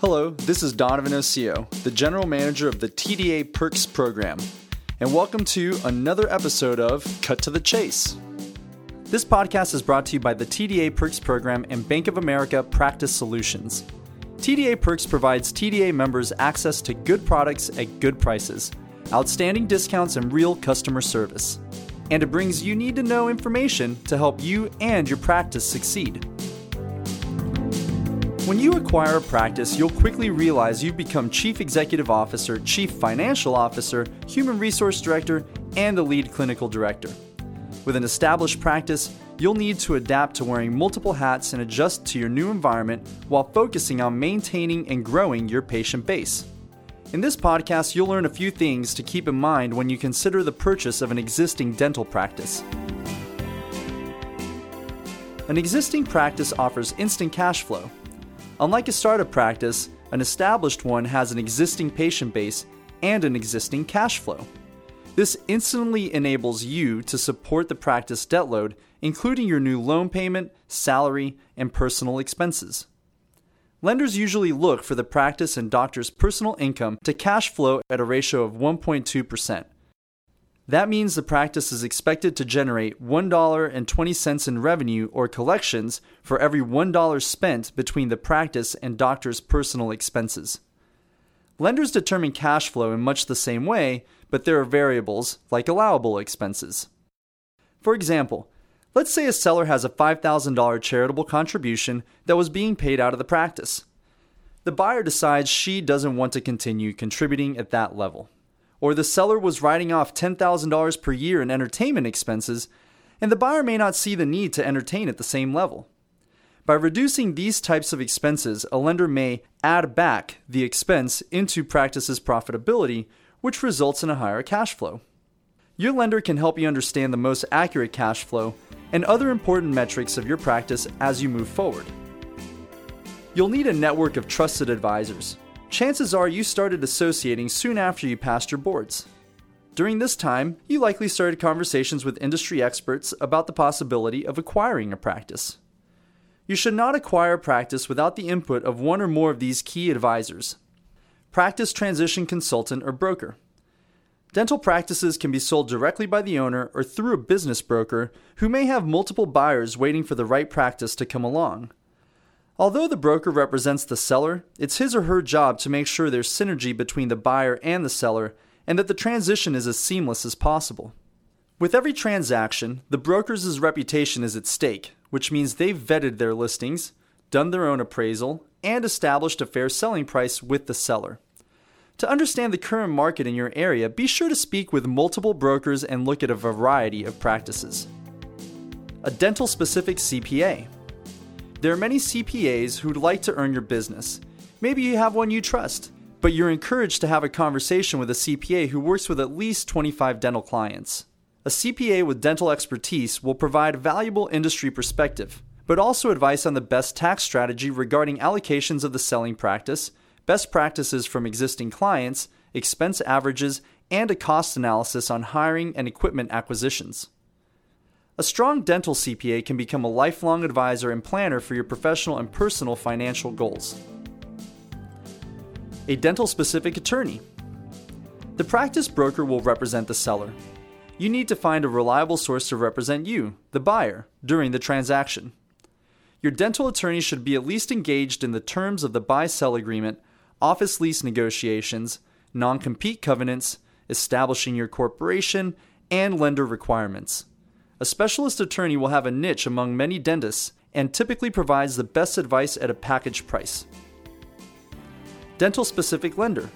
Hello, this is Donovan Osio, the General Manager of the TDA Perks Program, and welcome to another episode of Cut to the Chase. This podcast is brought to you by the TDA Perks Program and Bank of America Practice Solutions. TDA Perks provides TDA members access to good products at good prices, outstanding discounts, and real customer service. And it brings you need to know information to help you and your practice succeed. When you acquire a practice, you'll quickly realize you've become Chief Executive Officer, Chief Financial Officer, Human Resource Director, and the Lead Clinical Director. With an established practice, you'll need to adapt to wearing multiple hats and adjust to your new environment while focusing on maintaining and growing your patient base. In this podcast, you'll learn a few things to keep in mind when you consider the purchase of an existing dental practice. An existing practice offers instant cash flow. Unlike a startup practice, an established one has an existing patient base and an existing cash flow. This instantly enables you to support the practice debt load, including your new loan payment, salary, and personal expenses. Lenders usually look for the practice and doctor's personal income to cash flow at a ratio of 1.2%. That means the practice is expected to generate $1.20 in revenue or collections for every $1 spent between the practice and doctor's personal expenses. Lenders determine cash flow in much the same way, but there are variables, like allowable expenses. For example, let's say a seller has a $5,000 charitable contribution that was being paid out of the practice. The buyer decides she doesn't want to continue contributing at that level. Or the seller was writing off $10,000 per year in entertainment expenses, and the buyer may not see the need to entertain at the same level. By reducing these types of expenses, a lender may add back the expense into practice's profitability which results in a higher cash flow. Your lender can help you understand the most accurate cash flow and other important metrics of your practice as you move forward. You'll need a network of trusted advisors. Chances are you started associating soon after you passed your boards. During this time, you likely started conversations with industry experts about the possibility of acquiring a practice. You should not acquire a practice without the input of one or more of these key advisors practice transition consultant, or broker. Dental practices can be sold directly by the owner or through a business broker who may have multiple buyers waiting for the right practice to come along. Although the broker represents the seller, it's his or her job to make sure there's synergy between the buyer and the seller and that the transition is as seamless as possible. With every transaction, the broker's reputation is at stake, which means they've vetted their listings, done their own appraisal, and established a fair selling price with the seller. To understand the current market in your area, be sure to speak with multiple brokers and look at a variety of practices. A dental specific CPA. There are many CPAs who'd like to earn your business. Maybe you have one you trust, but you're encouraged to have a conversation with a CPA who works with at least 25 dental clients. A CPA with dental expertise will provide valuable industry perspective but also advice on the best tax strategy regarding allocations of the selling practice, best practices from existing clients, expense averages, and a cost analysis on hiring and equipment acquisitions. A strong dental CPA can become a lifelong advisor and planner for your professional and personal financial goals. A dental specific attorney. The practice broker will represent the seller. You need to find a reliable source to represent you, the buyer, during the transaction. Your dental attorney should be at least engaged in the terms of the buy sell agreement, office lease negotiations, non compete covenants, establishing your corporation, and lender requirements. A specialist attorney will have a niche among many dentists and typically provides the best advice at a package price. Dental specific lender.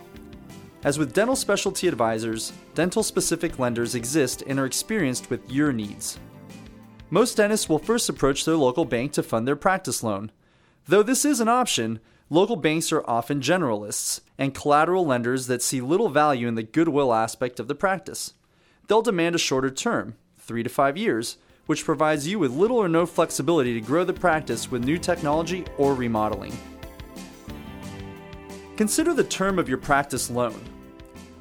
As with dental specialty advisors, dental specific lenders exist and are experienced with your needs. Most dentists will first approach their local bank to fund their practice loan. Though this is an option, local banks are often generalists and collateral lenders that see little value in the goodwill aspect of the practice. They'll demand a shorter term, three to five years, which provides you with little or no flexibility to grow the practice with new technology or remodeling. Consider the term of your practice loan.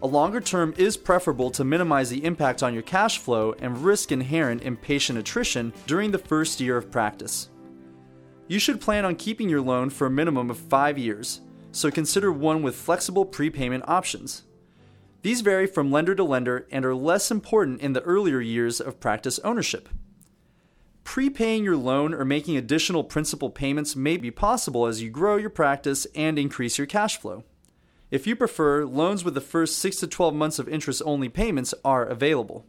A longer term is preferable to minimize the impact on your cash flow and risk inherent in patient attrition during the first year of practice. You should plan on keeping your loan for a minimum of five years. so consider one with flexible prepayment options. These vary from lender to lender and are less important in the earlier years of practice ownership. Prepaying your loan or making additional principal payments may be possible as you grow your practice and increase your cash flow. If you prefer, loans with the first 6 to 12 months of interest only payments are available.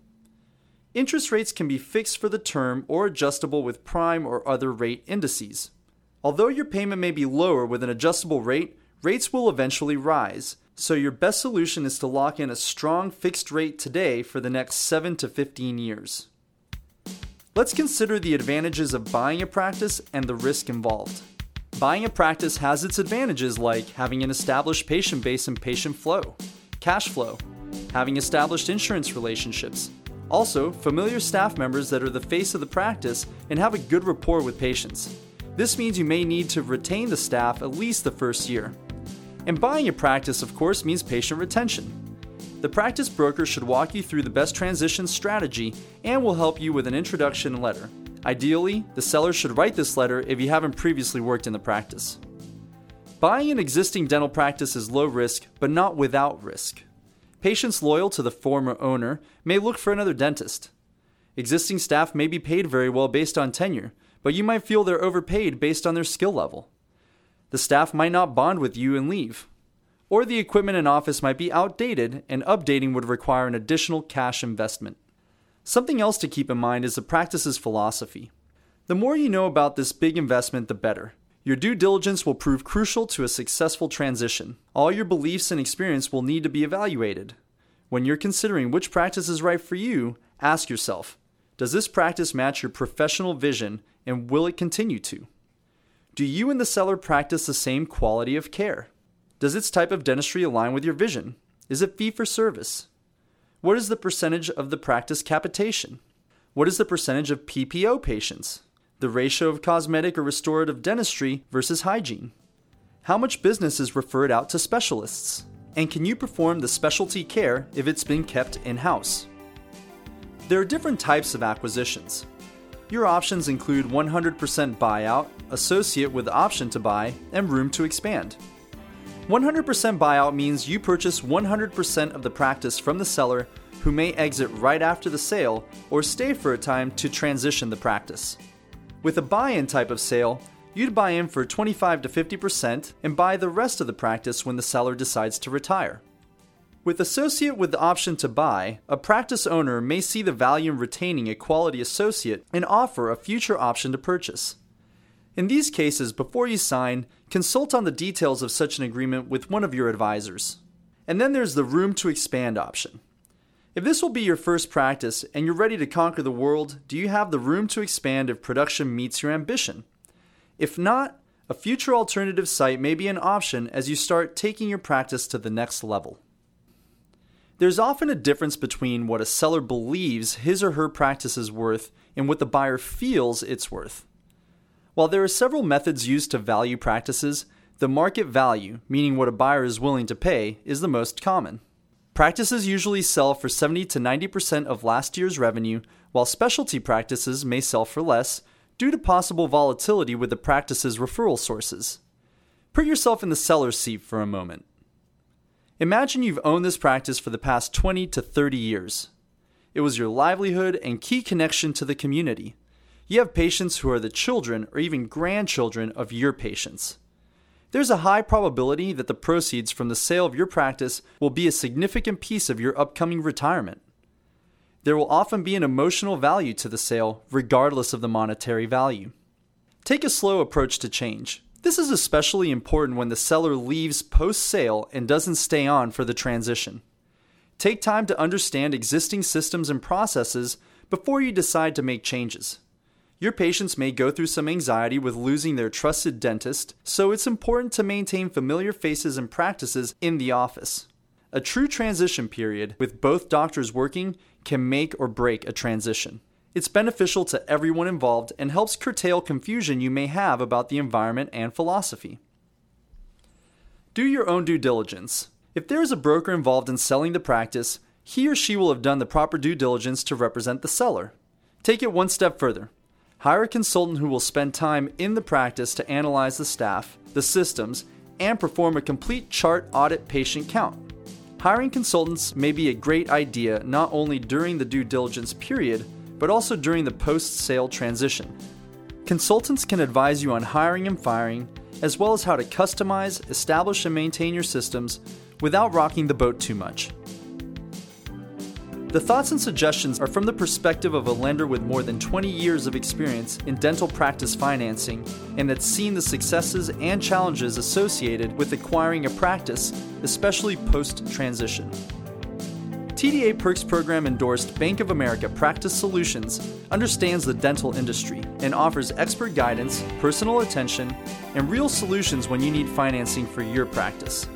Interest rates can be fixed for the term or adjustable with prime or other rate indices. Although your payment may be lower with an adjustable rate, rates will eventually rise, so your best solution is to lock in a strong fixed rate today for the next 7 to 15 years. Let's consider the advantages of buying a practice and the risk involved. Buying a practice has its advantages like having an established patient base and patient flow, cash flow, having established insurance relationships, also familiar staff members that are the face of the practice and have a good rapport with patients. This means you may need to retain the staff at least the first year. And buying a practice, of course, means patient retention. The practice broker should walk you through the best transition strategy and will help you with an introduction letter. Ideally, the seller should write this letter if you haven't previously worked in the practice. Buying an existing dental practice is low risk, but not without risk. Patients loyal to the former owner may look for another dentist. Existing staff may be paid very well based on tenure, but you might feel they're overpaid based on their skill level. The staff might not bond with you and leave or the equipment in office might be outdated and updating would require an additional cash investment. Something else to keep in mind is the practice's philosophy. The more you know about this big investment, the better. Your due diligence will prove crucial to a successful transition. All your beliefs and experience will need to be evaluated. When you're considering which practice is right for you, ask yourself Does this practice match your professional vision and will it continue to? Do you and the seller practice the same quality of care? Does its type of dentistry align with your vision? Is it fee for service? What is the percentage of the practice capitation? What is the percentage of PPO patients? The ratio of cosmetic or restorative dentistry versus hygiene? How much business is referred out to specialists? And can you perform the specialty care if it's been kept in house? There are different types of acquisitions. Your options include 100% buyout, associate with option to buy, and room to expand. 100% buyout means you purchase 100% of the practice from the seller who may exit right after the sale or stay for a time to transition the practice. With a buy in type of sale, you'd buy in for 25 to 50% and buy the rest of the practice when the seller decides to retire. With associate with the option to buy, a practice owner may see the value in retaining a quality associate and offer a future option to purchase. In these cases, before you sign, consult on the details of such an agreement with one of your advisors. And then there's the room to expand option. If this will be your first practice and you're ready to conquer the world, do you have the room to expand if production meets your ambition? If not, a future alternative site may be an option as you start taking your practice to the next level. There's often a difference between what a seller believes his or her practice is worth and what the buyer feels it's worth. While there are several methods used to value practices, the market value, meaning what a buyer is willing to pay, is the most common. Practices usually sell for 70 to 90% of last year's revenue, while specialty practices may sell for less due to possible volatility with the practice's referral sources. Put yourself in the seller's seat for a moment. Imagine you've owned this practice for the past 20 to 30 years. It was your livelihood and key connection to the community. You have patients who are the children or even grandchildren of your patients. There's a high probability that the proceeds from the sale of your practice will be a significant piece of your upcoming retirement. There will often be an emotional value to the sale, regardless of the monetary value. Take a slow approach to change. This is especially important when the seller leaves post sale and doesn't stay on for the transition. Take time to understand existing systems and processes before you decide to make changes. Your patients may go through some anxiety with losing their trusted dentist, so it's important to maintain familiar faces and practices in the office. A true transition period, with both doctors working, can make or break a transition. It's beneficial to everyone involved and helps curtail confusion you may have about the environment and philosophy. Do your own due diligence. If there is a broker involved in selling the practice, he or she will have done the proper due diligence to represent the seller. Take it one step further. Hire a consultant who will spend time in the practice to analyze the staff, the systems, and perform a complete chart audit patient count. Hiring consultants may be a great idea not only during the due diligence period, but also during the post sale transition. Consultants can advise you on hiring and firing, as well as how to customize, establish, and maintain your systems without rocking the boat too much. The thoughts and suggestions are from the perspective of a lender with more than 20 years of experience in dental practice financing and that's seen the successes and challenges associated with acquiring a practice, especially post transition. TDA Perks program endorsed Bank of America Practice Solutions understands the dental industry and offers expert guidance, personal attention, and real solutions when you need financing for your practice.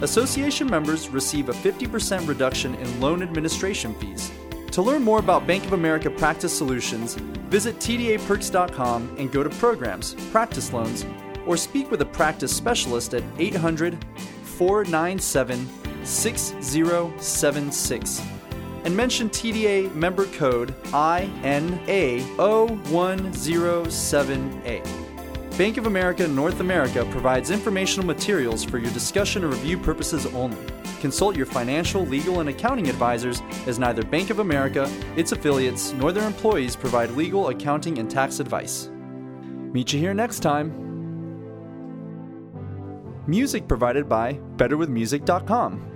Association members receive a 50% reduction in loan administration fees. To learn more about Bank of America Practice Solutions, visit TDAPerks.com and go to Programs, Practice Loans, or speak with a practice specialist at 800 497 6076 and mention TDA member code INA0107A. Bank of America North America provides informational materials for your discussion and review purposes only. Consult your financial, legal, and accounting advisors as neither Bank of America, its affiliates, nor their employees provide legal, accounting, and tax advice. Meet you here next time. Music provided by BetterWithMusic.com.